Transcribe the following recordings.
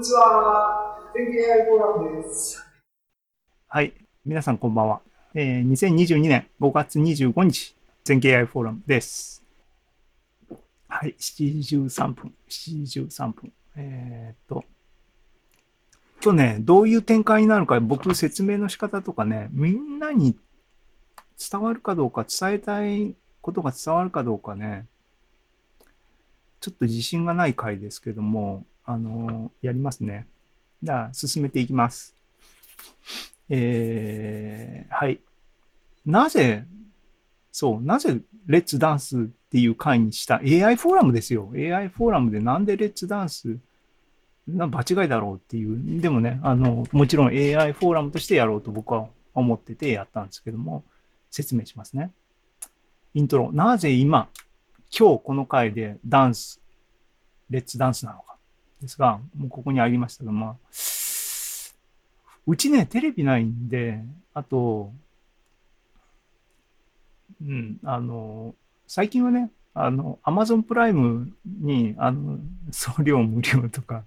にちは。天気 AI フォーラムです。はい。皆さんこんばんは。えー、2022年5月25日、全経 AI フォーラムです。はい。7時13分。7時13分。えー、っと、今日ね、どういう展開になるか、僕説明の仕方とかね、みんなに伝わるかどうか、伝えたいことが伝わるかどうかね、ちょっと自信がない回ですけども、あのやりますね。じゃあ、進めていきます。えー、はい。なぜ、そう、なぜ、レッツダンスっていう回にした AI フォーラムですよ。AI フォーラムでなんでレッツダンスな場違いだろうっていう。でもね、あの、もちろん AI フォーラムとしてやろうと僕は思っててやったんですけども、説明しますね。イントロ。なぜ今、今日この回でダンス、レッツダンスなのか。ですが、もうここにありましたが、まあ、うちね、テレビないんで、あと、うん、あの、最近はね、あの、アマゾンプライムに、あの、送料無料とか、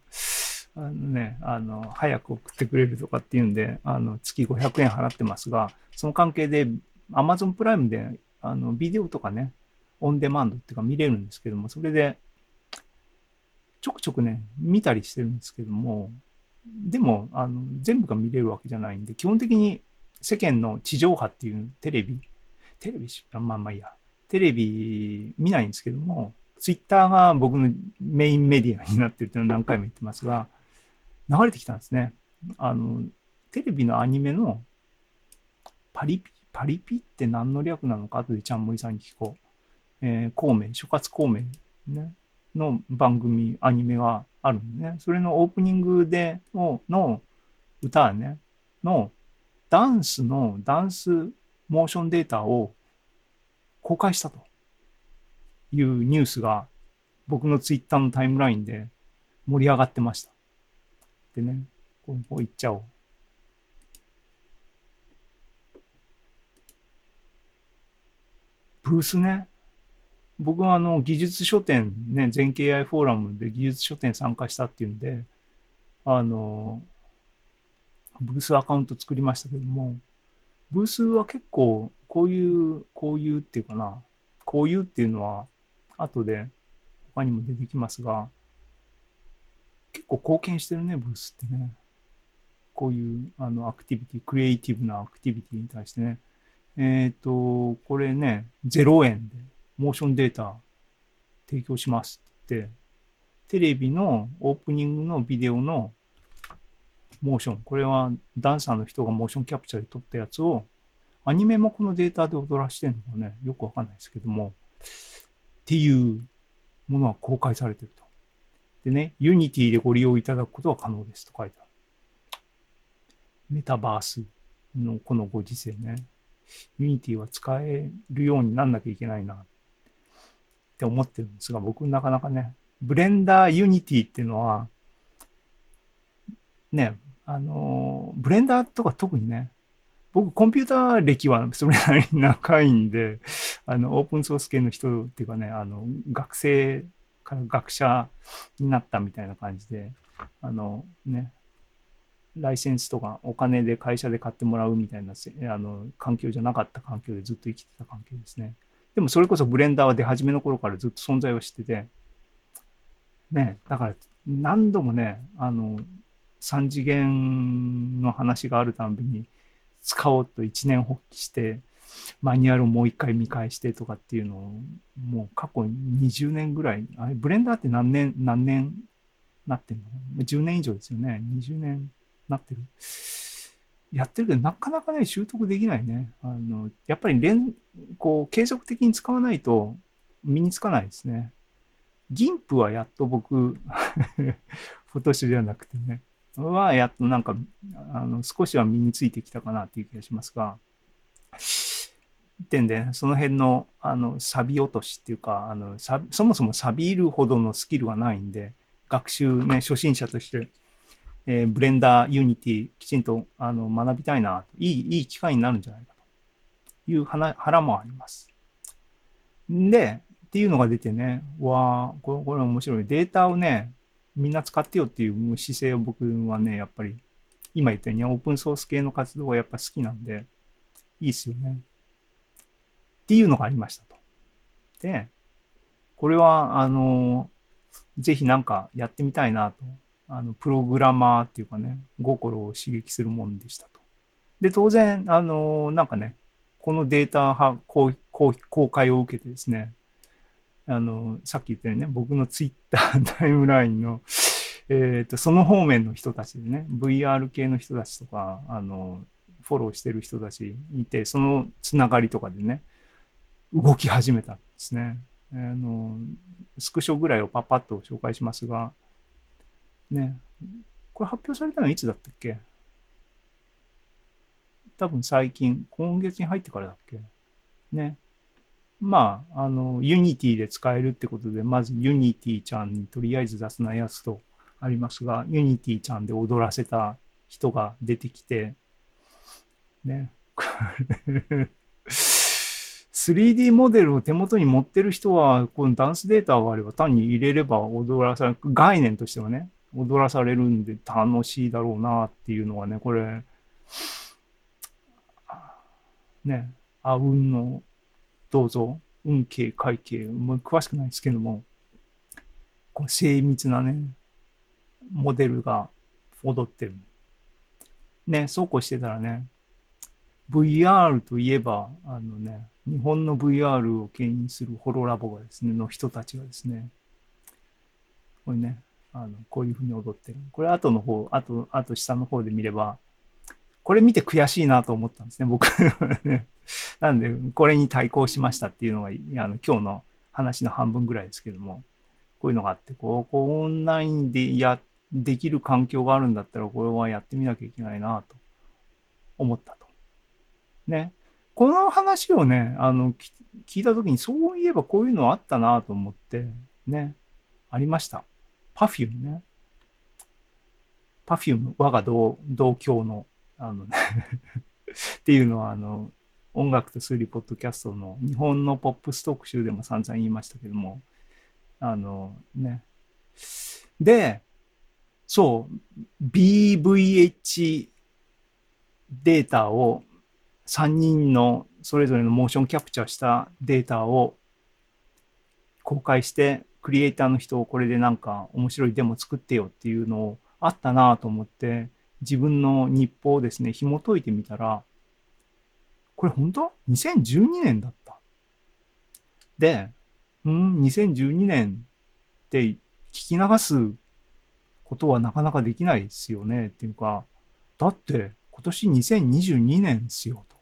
あのね、あの、早く送ってくれるとかっていうんで、あの、月500円払ってますが、その関係で、アマゾンプライムで、あの、ビデオとかね、オンデマンドっていうか見れるんですけども、それで、ちょくちょくね、見たりしてるんですけども、でも、あの、全部が見れるわけじゃないんで、基本的に世間の地上波っていうテレビ、テレビ、まあまあいいや、テレビ見ないんですけども、ツイッターが僕のメインメディアになってるっていうのを何回も言ってますが、流れてきたんですね。あの、テレビのアニメのパリピ、パリピって何の略なのか後でちゃんもりさんに聞こう。えー、孔明、諸葛孔明、ね、の番組、アニメがあるんでね。それのオープニングでのの歌ね、のダンスのダンスモーションデータを公開したというニュースが僕のツイッターのタイムラインで盛り上がってました。でね、こう行っちゃおう。ブースね。僕はあの技術書店ね、全経 AI フォーラムで技術書店参加したっていうんで、あの、ブースアカウント作りましたけども、ブースは結構こういう、こういうっていうかな、こういうっていうのは後で他にも出てきますが、結構貢献してるね、ブースってね。こういうあのアクティビティ、クリエイティブなアクティビティに対してね。えっ、ー、と、これね、0円でモーションデータ提供しますって、テレビのオープニングのビデオのモーション、これはダンサーの人がモーションキャプチャーで撮ったやつを、アニメもこのデータで踊らしてるのかね、よくわかんないですけども、っていうものは公開されてると。でね、 Unity でご利用いただくことは可能ですと書いてある。メタバースのこのご時世ね、 Unity は使えるようになんなきゃいけないな。って思ってるんですが、僕なかなかね、 Blender Unity っていうのは、ね、あの、ブレンダーとか特にね、僕コンピューター歴はそれなりに長いんで、あの、オープンソース系の人っていうかね、あの、学生から学者になったみたいな感じで、あの、ね、ライセンスとかお金で会社で買ってもらうみたいなあの環境じゃなかった環境でずっと生きてた関係ですね。でもそれこそブレンダーは出始めの頃からずっと存在をしてて、ね、だから何度もね、あの、3次元の話があるたんびに使おうと一年発起して、マニュアルをもう一回見返してとかっていうのを、もう過去20年ぐらい、あれ、ブレンダーって何年、何年なってんの ?10 年以上ですよね。20年なってる。やってるけど、なかなかね、習得できないね。あの、やっぱり連、こう、継続的に使わないと身につかないですね。 GIMP はやっと僕 フォトショーじゃなくてね、はやっとなんか、あの、少しは身についてきたかなっていう気がしますが、点で、その辺の、あの、錆落としっていうか、あの、そもそも錆びるほどのスキルがないんで、学習ね、初心者としてえー、 Blender、Unity、きちんとあの学びたいな、いい、いい機会になるんじゃないかという腹もあります。で、っていうのが出てね、わあ、これ、これ面白い。データをね、みんな使ってよっていう姿勢を僕はね、やっぱり、今言ったようにオープンソース系の活動はやっぱ好きなんで、いいっすよね。っていうのがありましたと。で、これは、あの、ぜひなんかやってみたいなと。あの、プログラマーっていうかね、心を刺激するもんでしたと。で、当然、あの、なんかね、このデータ公公開を受けてですね、あの、さっき言ったようにね、僕のツイッタータイムラインの、え、ー、と、その方面の人たちでね、VR 系の人たちとか、あの、フォローしてる人たちいて、そのつながりとかでね、動き始めたんですね。あの、スクショぐらいをパパッと紹介しますが、ね、これ発表されたのはいつだったっけ？多分最近、今月に入ってからだっけ？ね。まあ、あの、Unity で使えるってことで、まず Unity ちゃんにとりあえず出すなやつとありますが、Unity ちゃんで踊らせた人が出てきて、ね。3D モデルを手元に持ってる人は、このダンスデータがあれば単に入れれば踊らされる、概念としてはね、踊らされるんで楽しいだろうなっていうのはね、これ、ね、あうんの、どうぞ、運慶、会計、もう詳しくないですけども、こう精密なね、モデルが踊ってる。ね、そうこうしてたらね、VR といえば、あのね、日本の VR を牽引するホロラボがですね、の人たちがですね、これね、あの、こういうふうに踊ってる。これ後の方、あと、あと下の方で見れば、これ見て悔しいなと思ったんですね、僕。なんで、これに対抗しましたっていうのが、あの今日の話の半分ぐらいですけども、こういうのがあって、こう、こうオンラインでや、できる環境があるんだったら、これはやってみなきゃいけないなと思ったと。ね。この話をね、あの、聞いたときに、そういえばこういうのあったなと思って、ね、ありました。パフュームね。パフューム、我が同同郷のあのね っていうのは、あの、音楽と数理ポッドキャストの日本のポップス特集でも散々言いましたけども、あのね。で、そう、BVH データを3人のそれぞれのモーションキャプチャーしたデータを公開して、クリエイターの人をこれでなんか面白いデモ作ってよっていうのをあったなと思って、自分の日報をですね、紐解いてみたら、これ本当 ?2012 年だった。で、うん、2012年って聞き流すことはなかなかできないですよねっていうか、だって今年2022年ですよと。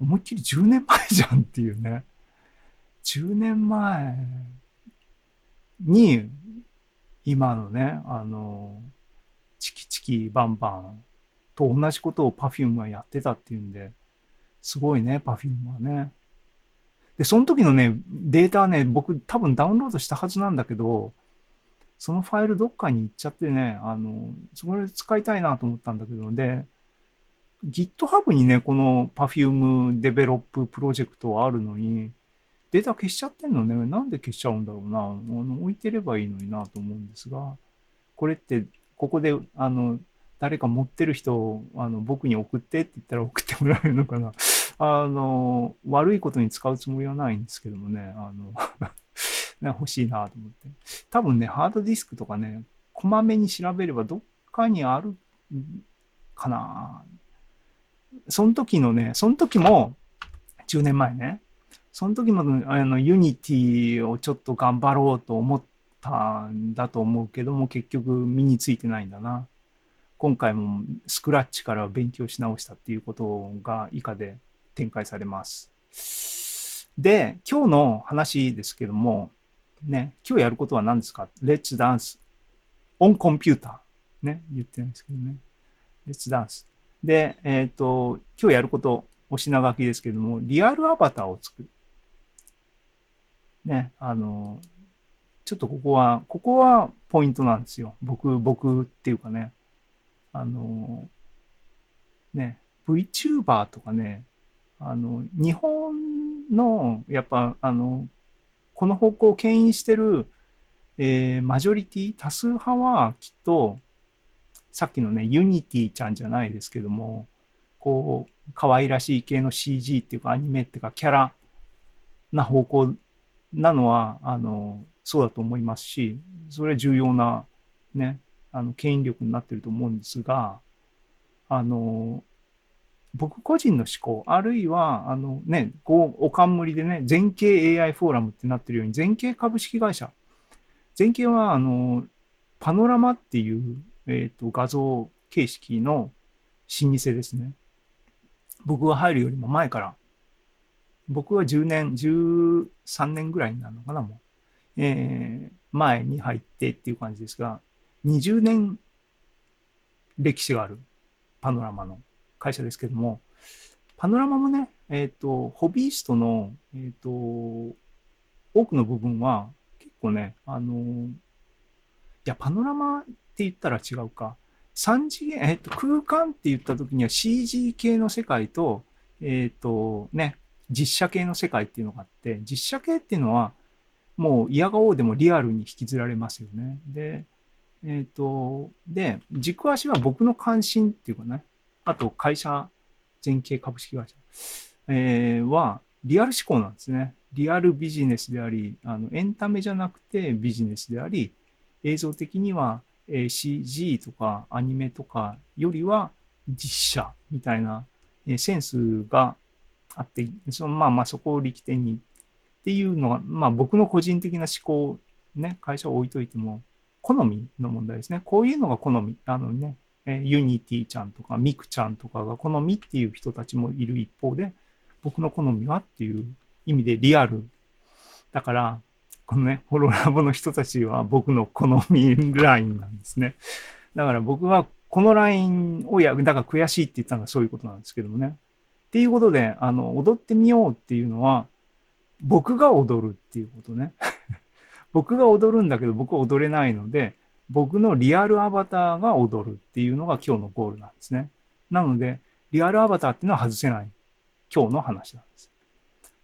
思いっきり10年前じゃんっていうね。10年前に今のね、あの、チキチキバンバンと同じことを Perfume はやってたっていうんで、すごいね、Perfume はね。で、その時のね、データはね、僕多分ダウンロードしたはずなんだけど、そのファイルどっかに行っちゃってね、あの、それ使いたいなと思ったんだけど、で、GitHub にね、この Perfume Develop プロジェクトはあるのに、データ消しちゃってんのね。なんで消しちゃうんだろうな。あの置いてればいいのになと思うんですが、これってここで、あの、誰か持ってる人を、あの、僕に送ってって言ったら 送ってもらえるのかな。あの、悪いことに使うつもりはないんですけどもね、あの ね、欲しいなと思って。多分ね、ハードディスクとかね、こまめに調べればどっかにあるかな。その時のね、その時も、10年前ね、その時もあの Unity をちょっと頑張ろうと思ったんだと思うけども、結局身についてないんだな。今回もスクラッチから勉強し直したっていうことが以下で展開されます。で、今日の話ですけども、ね、今日やることは何ですか ?Let's dance on computer。ね、言ってないですけどね。Let's dance。で、えっ、ー、と、今日やること、お品書きですけども、リアルアバターを作る。ね、あの、ちょっとここは、ここはポイントなんですよ。僕、僕っていうかね、あの、ね、VTuber とかね、あの、日本の、やっぱ、あの、この方向を牽引してるえーマジョリティ、多数派はきっと、さっきのね、ユニティちゃんじゃないですけども、こう、可愛らしい系の CG っていうかアニメっていうかキャラな方向なのは、あの、そうだと思いますし、それは重要なね、あの、権威力になってると思うんですが、あの、僕個人の思考、あるいは、あのね、こう、お冠でね、全景 AI フォーラムってなってるように、全景株式会社。全景は、あの、パノラマっていう、えっ、と、画像形式の老舗ですね。僕が入るよりも前から、僕は10年、13年ぐらいになるのかな、もう。えー前に入ってっていう感じですが、20年歴史があるパノラマの会社ですけども、パノラマもね、えっ、と、ホビーストの、えっ、と、多くの部分は結構ね、あの、いや、パノラマって言ったら違うか。3次元、えっ、と、空間って言った時には CG 系の世界と、えっ、と、ね、実写系の世界っていうのがあって、実写系っていうのは、もう嫌がおうでもリアルに引きずられますよね。で、えっ、と、で、軸足は僕の関心っていうかね、あと会社、全景株式会社、えーは、リアル思考なんですね。リアルビジネスであり、あのエンタメじゃなくてビジネスであり、映像的には、CG とかアニメとかよりは実写みたいな、センスがあって、そのまあまあそこを力点にっていうのが、まあ僕の個人的な思考、ね、会社を置いといても、好みの問題ですね。こういうのが好み。あのね、えユニティちゃんとかミクちゃんとかが好みっていう人たちもいる一方で、僕の好みはっていう意味でリアル。だから、このね、ホロラボの人たちは僕の好みラインなんですね。だから僕はこのラインをや、だから悔しいって言ったのはそういうことなんですけどもね。っていうことで、あの、踊ってみようっていうのは、僕が踊るっていうことね。僕が踊るんだけど僕は踊れないので、僕のリアルアバターが踊るっていうのが今日のゴールなんですね。なので、リアルアバターっていうのは外せない今日の話なんです。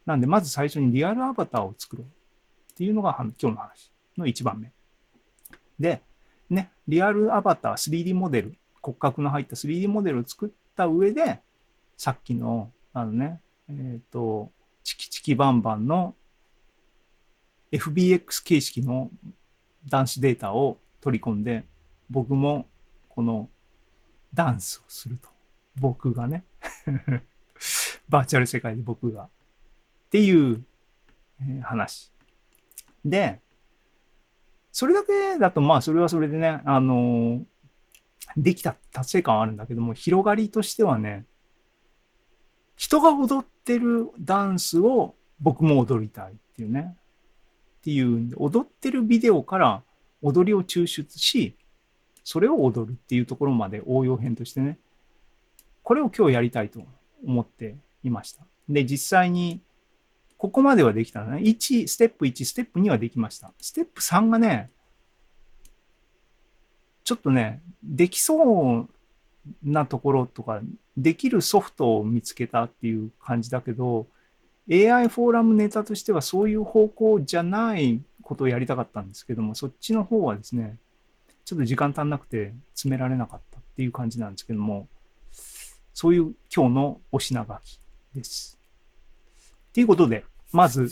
なんで、まず最初にリアルアバターを作ろうっていうのが今日の話の一番目。で、ね、リアルアバター、3D モデル、骨格の入った 3D モデルを作った上で、さっきの、あのね、えっ、と、チキチキバンバンの FBX 形式のダンスデータを取り込んで、僕もこのダンスをすると。僕がね。バーチャル世界で僕が。っていう話。で、それだけだと、まあ、それはそれでね、あのできた達成感はあるんだけども、広がりとしてはね、人が踊ってるダンスを僕も踊りたいっていうね。っていうんで、踊ってるビデオから踊りを抽出し、それを踊るっていうところまで応用編としてね、これを今日やりたいと思っていました。で、実際に、ここまではできたのね。1、ステップ1、ステップ2はできました。ステップ3がね、ちょっとね、できそうなところとか、できるソフトを見つけたっていう感じだけど、AI フォーラムネタとしてはそういう方向じゃないことをやりたかったんですけども、そっちの方はですね、ちょっと時間足んなくて詰められなかったっていう感じなんですけども、そういう今日のお品書きです。っていうことで、まず、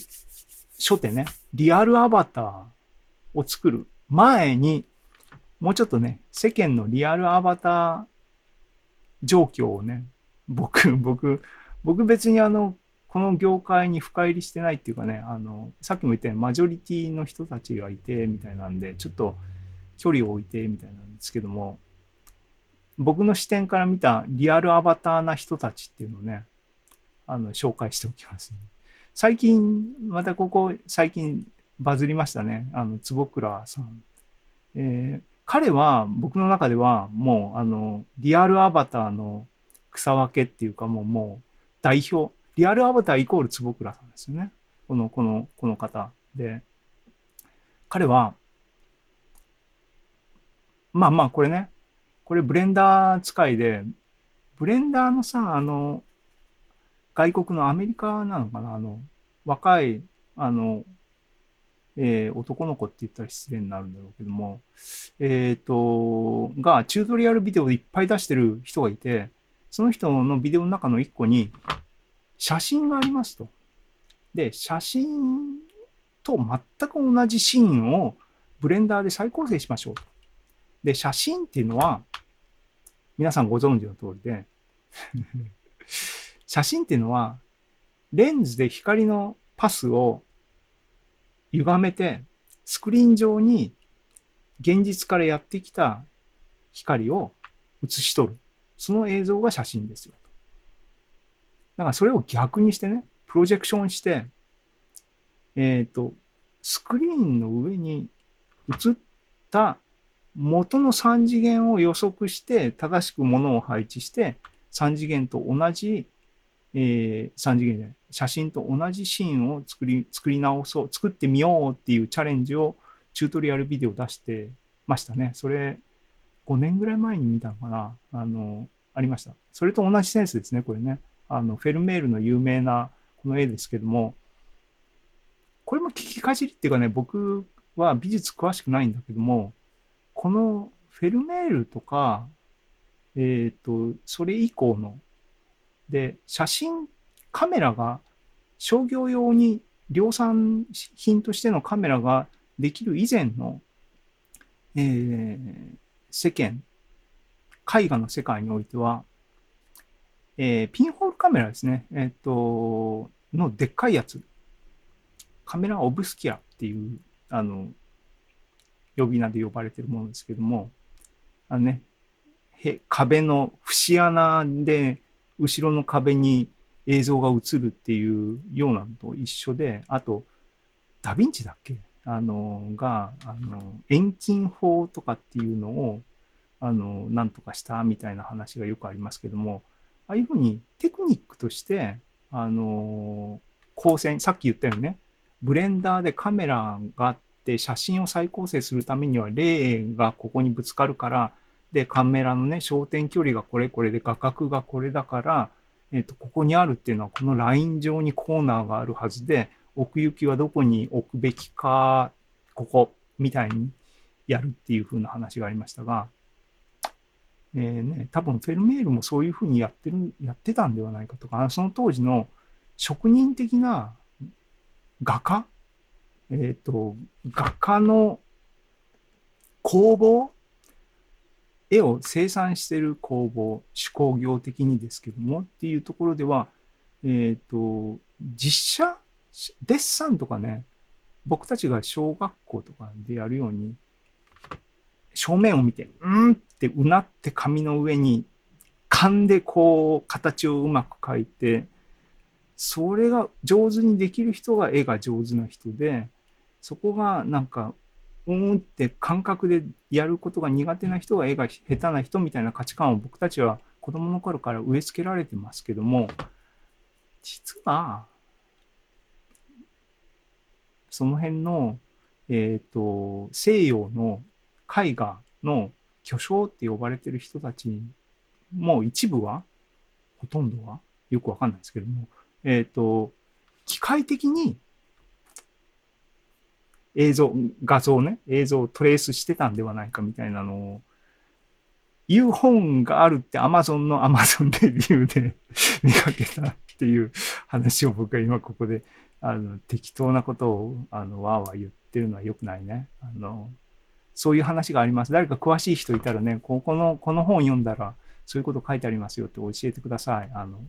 初手ね、リアルアバターを作る前に、もうちょっとね、世間のリアルアバター状況をね、僕、僕、僕別にあの、この業界に深入りしてないっていうかね、あの、さっきも言ったようにマジョリティの人たちがいて、みたいなんで、ちょっと距離を置いて、みたいなんですけども、僕の視点から見たリアルアバターな人たちっていうのをね、あの、紹介しておきます、最近、またここ、最近バズりましたね。あの、坪倉さん。えー彼は僕の中ではもう、あの、リアルアバターの草分けっていうかもう、もう代表。リアルアバターイコール坪倉さんですよね。この、この、この方。で、彼は、まあまあこれね、これブレンダー使いで、ブレンダーのさ、あの、外国のアメリカなのかな？あの、若い、あの、えー男の子って言ったら失礼になるんだろうけども、えっ、と、が、チュートリアルビデオでいっぱい出してる人がいて、その人のビデオの中の一個に、写真がありますと。で、写真と全く同じシーンをブレンダーで再構成しましょうと。で、写真っていうのは、皆さんご存知の通りで、写真っていうのは、レンズで光のパスを歪めて、スクリーン上に現実からやってきた光を写し取る。その映像が写真ですよ。だからそれを逆にしてね、プロジェクションして、えっ、と、スクリーンの上に映った元の3次元を予測して、正しくものを配置して、3次元と同じ、えー、3次元じゃない、写真と同じシーンを作り、作り直そう、作ってみようっていうチャレンジをチュートリアルビデオ出してましたね。それ、5年ぐらい前に見たのかな？あの、ありました。それと同じセンスですね、これね。あの、フェルメールの有名なこの絵ですけども、これも聞きかじりっていうかね、僕は美術詳しくないんだけども、このフェルメールとか、えっ、と、それ以降の、で、写真、カメラが商業用に量産品としてのカメラができる以前の、えー世間、絵画の世界においては、えーピンホールカメラですね、えっ、と、のでっかいやつ、カメラオブスキアっていう、あの、呼び名で呼ばれてるものですけども、あのね、壁の節穴で、後ろの壁に映像が映るっていうようなのと一緒で、あと、ダヴィンチだっけ？あの、が、あの、遠近法とかっていうのを、あの、なんとかしたみたいな話がよくありますけども、ああいうふうにテクニックとして、あの、光線、さっき言ったようにね、ブレンダーでカメラがあって写真を再構成するためにはレーがここにぶつかるから、で、カメラのね、焦点距離がこれこれで画角がこれだから、えっ、と、ここにあるっていうのはこのライン上にコーナーがあるはずで、奥行きはどこに置くべきか、ここ、みたいにやるっていう風な話がありましたが、えーね、多分フェルメールもそういう風にやってる、やってたんではないかとか、その当時の職人的な画家えっ、と、画家の工房絵を生産してる工房、手工業的にですけどもっていうところでは、えっ、と、実写デッサンとかね、僕たちが小学校とかでやるように、正面を見て、うんってうなって紙の上に、勘でこう、形をうまく描いて、それが上手にできる人が絵が上手な人で、そこがなんか、うんって感覚でやることが苦手な人が絵が下手な人みたいな価値観を僕たちは子供の頃から植え付けられてますけども、実は、その辺の、えっ、と、西洋の絵画の巨匠って呼ばれてる人たちも一部は、ほとんどは、よくわかんないですけども、えっ、と、機械的に映像、画像ね、映像をトレースしてたんではないかみたいなのを、いう本があるって Amazon の Amazon レビューで 見かけたっていう話を僕は今ここで、あの、適当なことを、あの、わーわー言ってるのは良くないね。あの、そういう話があります。誰か詳しい人いたらね、ここの、この本読んだら、そういうこと書いてありますよって教えてください。あの、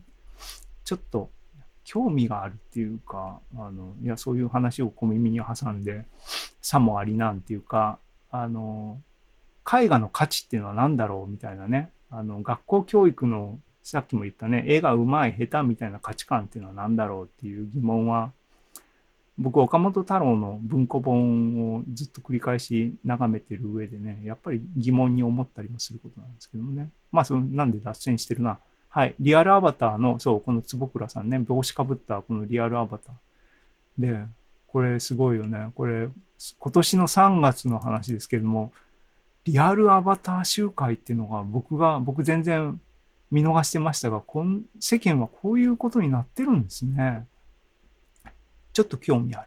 ちょっと、興味があるっていうか、あの、いや、そういう話を小耳に挟んで、さもありなんていうか、あの、絵画の価値っていうのは何だろうみたいなね、あの、学校教育の、さっきも言ったね、絵がうまい、下手みたいな価値観っていうのは何だろうっていう疑問は、僕、岡本太郎の文庫本をずっと繰り返し眺めてる上でね、やっぱり疑問に思ったりもすることなんですけどもね。まあ、その、なんで脱線してるな。はい。リアルアバターの、そう、この坪倉さんね、帽子かぶったこのリアルアバター。で、これすごいよね。これ、今年の3月の話ですけども、リアルアバター集会っていうのが僕が、僕全然見逃してましたが、こん世間はこういうことになってるんですね。ちょっと興味あ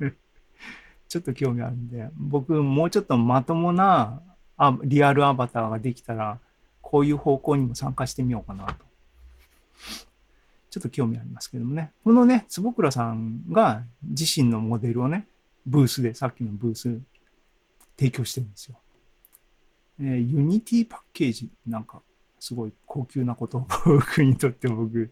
る。ちょっと興味あるんで、僕もうちょっとまともなあリアルアバターができたら、こういう方向にも参加してみようかなと。ちょっと興味ありますけどもね。このね、坪倉さんが自身のモデルをね、ブースで、さっきのブース、提供してるんですよ。えー、ユニティパッケージ、なんか、すごい高級なこと僕にとって僕、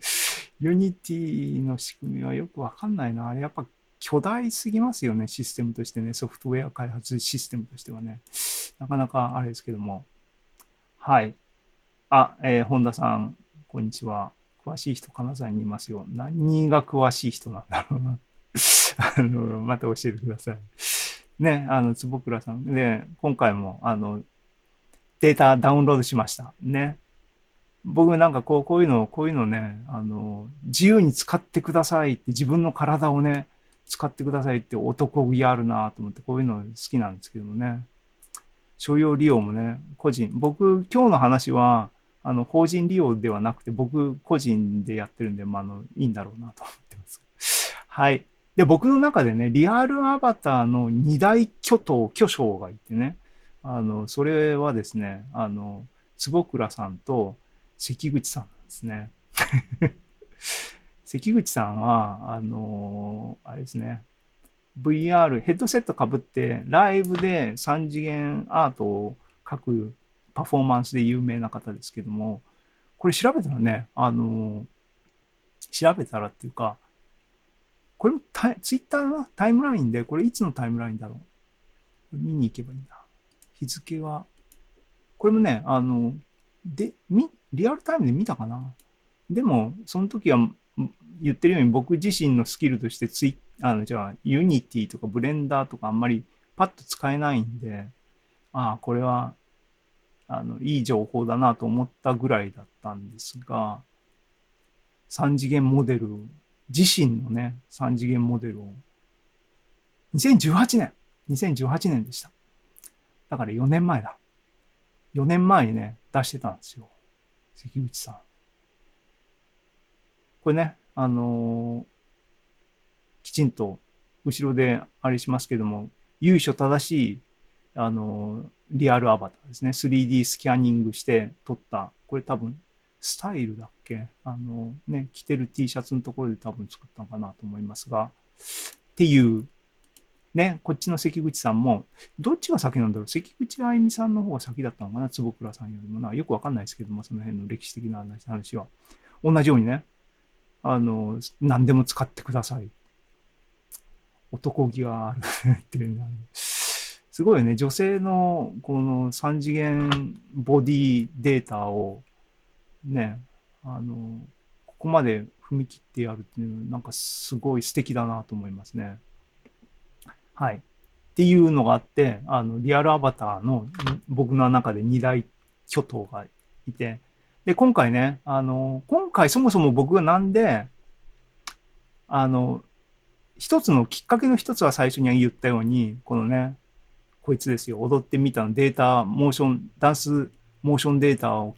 ユニティの仕組みはよくわかんないな。あれやっぱ巨大すぎますよね、システムとしてね、ソフトウェア開発システムとしてはね。なかなかあれですけども。はい。あ、えー、本田さん、こんにちは。詳しい人、金沢にいますよ。何が詳しい人なんだろうな。あの、また教えてください。ね、あの、坪倉さん。で、今回も、あの、データダウンロードしました。ね。僕なんかこう、こういうの、こういうのね、あの、自由に使ってくださいって自分の体をね、使ってくださいって男気あるなと思って、こういうの好きなんですけどもね。所要利用もね、個人。僕、今日の話は、あの、法人利用ではなくて、僕個人でやってるんで、まあ、あの、いいんだろうなと思ってます。はい。で、僕の中でね、リアルアバターの二大巨頭、巨匠がいてね、あの、それはですね、あの、坪倉さんと関口さんなんですね。関口さんは、あの、あれですね、VR、ヘッドセットかぶって、ライブで3次元アートを描くパフォーマンスで有名な方ですけども、これ調べたらね、あの、調べたらっていうか、これもツイッターのタイムラインで、これいつのタイムラインだろう？見に行けばいいんだ。日付は、これもね、あの、で、み、リアルタイムで見たかな？でも、その時は言ってるように僕自身のスキルとしてツイあの、じゃあ、ユニティとかブレンダーとかあんまりパッと使えないんで、ああ、これはあの、いい情報だなと思ったぐらいだったんですが、3次元モデル、自身のね、3次元モデルを、2018年、2018年でした。だから4年前だ。4年前にね、出してたんですよ。関口さん。これね、あのー、きちんと後ろであれしますけども、由緒正しい、あのー、リアルアバターですね。3D スキャニングして撮った、これ多分、スタイルだっけ？あのね、着てる T シャツのところで多分作ったのかなと思いますが、っていう、ね、こっちの関口さんも、どっちが先なんだろう？関口あゆみさんの方が先だったのかな？坪倉さんよりもな。よくわかんないですけども、その辺の歴史的な話は。同じようにね、あの、何でも使ってください。男気がある っていうすごいね。女性のこの3次元ボディデータをね、あの、ここまで踏み切ってやるっていうのなんかすごい素敵だなと思いますね。はい。っていうのがあって、あの、リアルアバターの僕の中で2大巨頭がいて、で、今回ね、あの、今回そもそも僕がなんで、あの、一つのきっかけの一つは最初に言ったように、このね、こいつですよ。踊ってみたのデータ、モーション、ダンスモーションデータを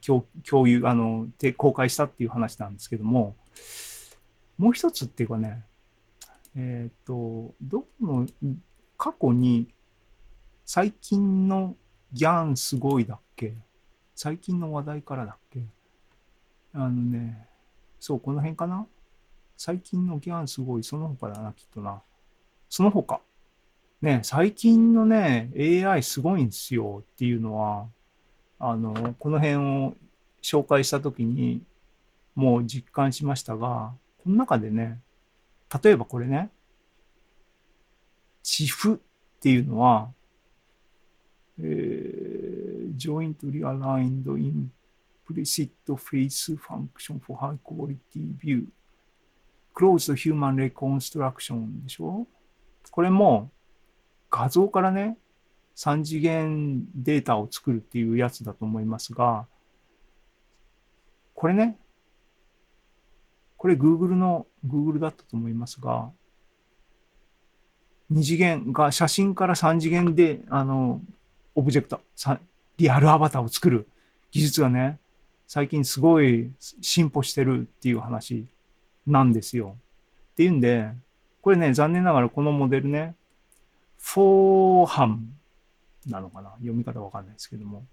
共有、あの、公開したっていう話なんですけども、もう一つっていうかね、えっ、ー、と、どこの、過去に最近のギャンすごいだっけ？最近の話題からだっけ？あのね、そう、この辺かな？最近のギャンすごい、その他だな、きっとな。その他。ね、最近のね、AI すごいんですよっていうのは、あの、この辺を紹介したときにもう実感しましたが、この中でね、例えばこれね、チフっていうのは、えー、jointly aligned implicit face function for high quality view closed human reconstruction でしょこれも画像からね、3次元データを作るっていうやつだと思いますが、これね、これ Google の、Google だったと思いますが、2次元が写真から3次元で、あの、オブジェクト、リアルアバターを作る技術がね、最近すごい進歩してるっていう話なんですよ。っていうんで、これね、残念ながらこのモデルね、フォーハンなのかな？読み方わかんないですけども。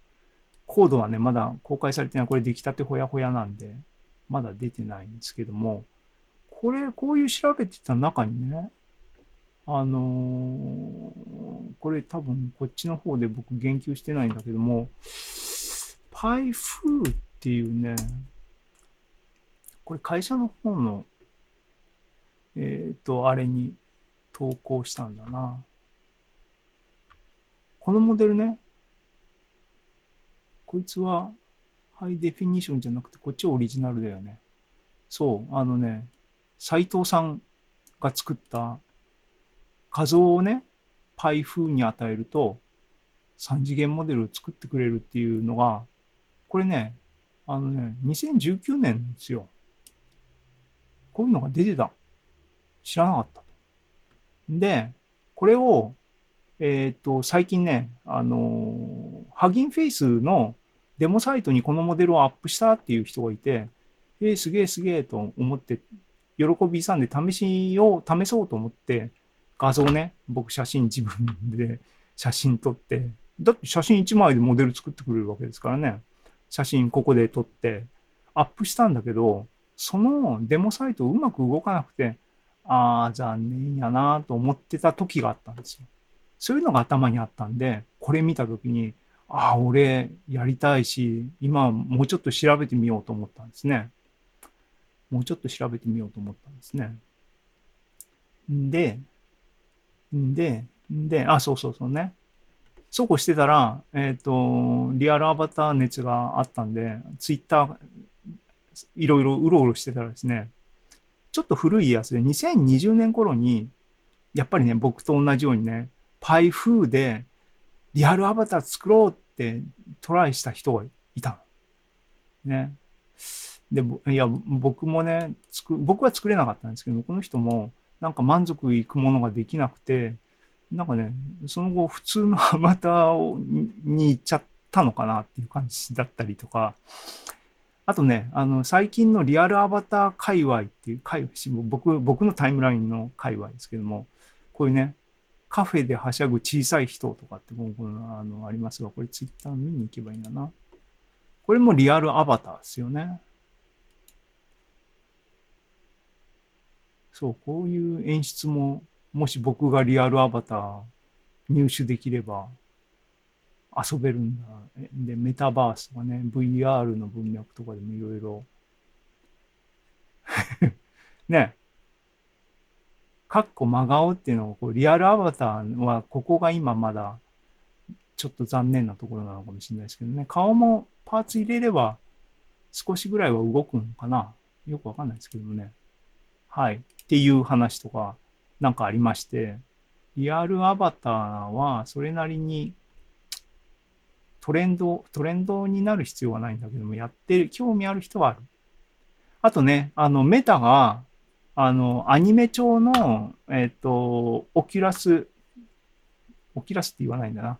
コードはね、まだ公開されてない。これ出来たてほやほやなんで、まだ出てないんですけども、これ、こういう調べてた中にね、あのーこれ多分こっちの方で僕言及してないんだけども、パイフーっていうね、これ会社の方の、えっ、と、あれに投稿したんだな。このモデルね、こいつはハイデフィニションじゃなくてこっちオリジナルだよね。そう、あのね、斉藤さんが作った画像をね、パイ風に与えると3次元モデルを作ってくれるっていうのが、これね、あのね、2019年ですよ。こういうのが出てた。知らなかった。で、これを、えっ、と、最近ね、あのーハギンフェイスのデモサイトにこのモデルをアップしたっていう人がいて、えー、すげえすげえと思って、喜びさんで試しを試そうと思って、画像ね、僕写真自分で写真撮って、だって写真1枚でモデル作ってくれるわけですからね。写真ここで撮って、アップしたんだけど、そのデモサイトうまく動かなくて、ああ、残念やなと思ってた時があったんですよ。そういうのが頭にあったんで、これ見た時に、ああ、俺やりたいし、今もうちょっと調べてみようと思ったんですね。もうちょっと調べてみようと思ったんですね。んで、んで、んで、あ、そうそうそうね。そうこうしてたら、えっ、と、リアルアバター熱があったんで、ツイッター、いろいろうろうろしてたらですね、ちょっと古いやつで、2020年頃に、やっぱりね、僕と同じようにね、パイフーでリアルアバター作ろうってトライした人がいたの。ね。で、いや、僕もね、つく僕は作れなかったんですけど、この人もなんか満足いくものができなくて、なんかね、その後普通のアバターをにに行っちゃったのかなっていう感じだったりとか、あとね、あの、最近のリアルアバター界隈っていう界隈、僕、僕のタイムラインの界隈ですけども、こういうね、カフェではしゃぐ小さい人とかって、もうこのあのありますが、これツイッター見に行けばいいんだな。これもリアルアバターですよね。そう、こういう演出も、もし僕がリアルアバター入手できれば遊べるんだ。で、メタバースとかね、VR の文脈とかでもいろいろ。ね。かっこ真顔っていうのをこうリアルアバターはここが今まだちょっと残念なところなのかもしれないですけどね。顔もパーツ入れれば少しぐらいは動くのかなよくわかんないですけどね。はい。っていう話とかなんかありまして、リアルアバターはそれなりにトレンド、トレンドになる必要はないんだけども、やってる、興味ある人はある。あとね、あの、メタが、あの、アニメ調の、えっ、と、オキュラス、オキュラスって言わないんだな。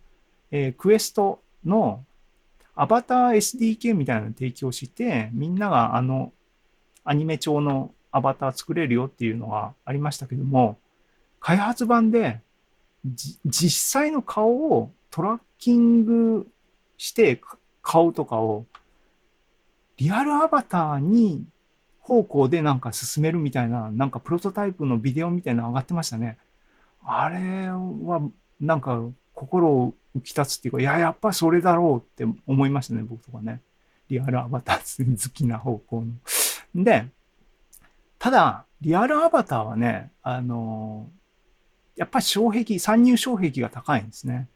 えークエストのアバター SDK みたいなの提供して、みんながあの、アニメ調のアバター作れるよっていうのがありましたけども、開発版で、実際の顔をトラッキングして顔とかをリアルアバターに方向でなんか進めるみたいな、なんかプロトタイプのビデオみたいなの上がってましたね。あれはなんか心を浮き立つっていうか、いや、やっぱそれだろうって思いましたね、僕とかね。リアルアバター好きな方向の。で、ただ、リアルアバターはね、あのやっぱり障壁、参入障壁が高いんですね。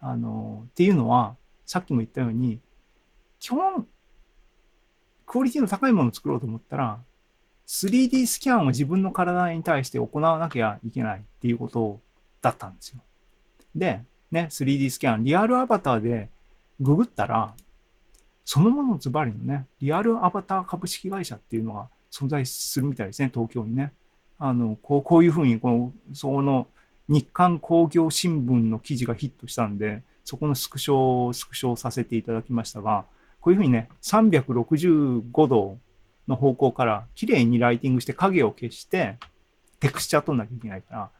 あのっていうのは、さっきも言ったように、基本、クオリティの高いものを作ろうと思ったら、3D スキャンを自分の体に対して行わなきゃいけないっていうことだったんですよ。で、ね、3D スキャン、リアルアバターでググったら、そのものズバリのね、リアルアバター株式会社っていうのが存在するみたいですね、東京にね。あの、こう、こういうふうに、この、その、日刊工業新聞の記事がヒットしたんで、そこのスクショをスクショさせていただきましたが、こういうふうにね、365度の方向から綺麗にライティングして影を消して、テクスチャー取んなきゃいけないから、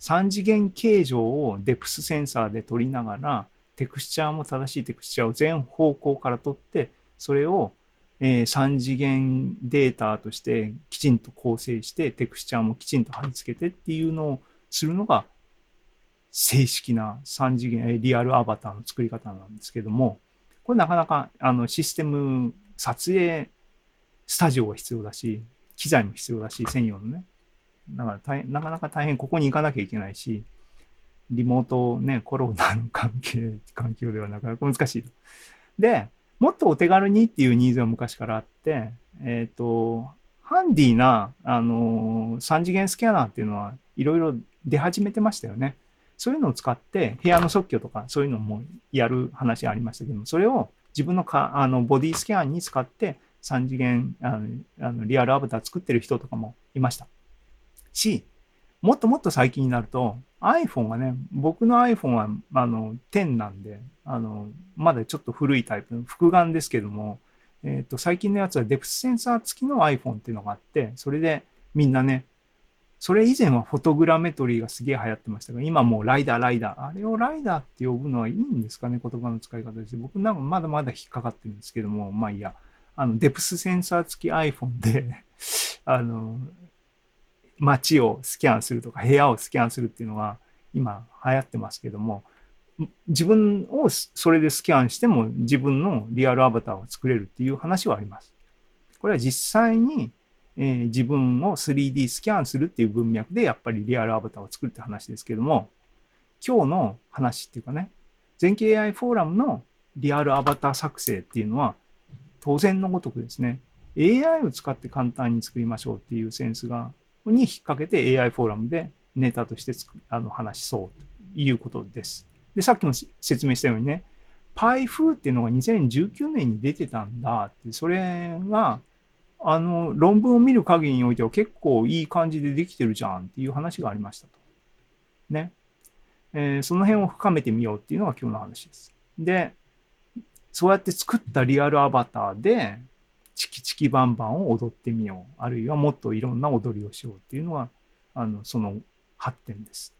3次元形状をデプスセンサーで撮りながら、テクスチャーも正しいテクスチャーを全方向から撮って、それを、え3次元データとしてきちんと構成して、テクスチャーもきちんと貼り付けてっていうのをするのが、正式な3次元、リアルアバターの作り方なんですけども、これなかなかあのシステム、撮影、スタジオが必要だし、機材も必要だし、専用のね。だから大なかなか大変ここに行かなきゃいけないし、リモートね、コロナの関係、環境ではなかなか難しい。で、もっとお手軽にっていうニーズは昔からあって、えっ、と、ハンディな、あのー、3次元スキャナーっていうのはいろいろ出始めてましたよね。そういうのを使って、部屋の即興とかそういうのもやる話ありましたけども、それを自分のかあのボディスキャンに使って3次元あのあのリアルアバター作ってる人とかもいました。し、もっともっと最近になると iPhone がね、僕の iPhone はあの10なんで、あのまだちょっと古いタイプの、複眼ですけども、えっ、と、最近のやつはデプスセンサー付きの iPhone っていうのがあって、それでみんなね、それ以前はフォトグラメトリーがすげえ流行ってましたが、今もうライダー、ライダー。あれをライダーって呼ぶのはいいんですかね、言葉の使い方です。僕なんかまだまだ引っかかってるんですけども、まあいいや。あの、デプスセンサー付き iPhone で、あの、街をスキャンするとか、部屋をスキャンするっていうのが今流行ってますけども、自分をそれでスキャンしても自分のリアルアバターを作れるっていう話はあります。これは実際にえー自分を 3D スキャンするっていう文脈でやっぱりリアルアバターを作るって話ですけども、今日の話っていうかね、全景 AI フォーラムのリアルアバター作成っていうのは当然のごとくですね、AI を使って簡単に作りましょうっていうセンスが、に引っ掛けて AI フォーラムでネタとしてつくあの話しそうということです。で、さっきも説明したようにね、PyFu っていうのが2019年に出てたんだって、それが、あの、論文を見る限りにおいては結構いい感じでできてるじゃんっていう話がありましたと。ね。えーその辺を深めてみようっていうのが今日の話です。で、そうやって作ったリアルアバターで、チキチキバンバンを踊ってみよう。あるいはもっといろんな踊りをしようっていうのが、あの、その発展です。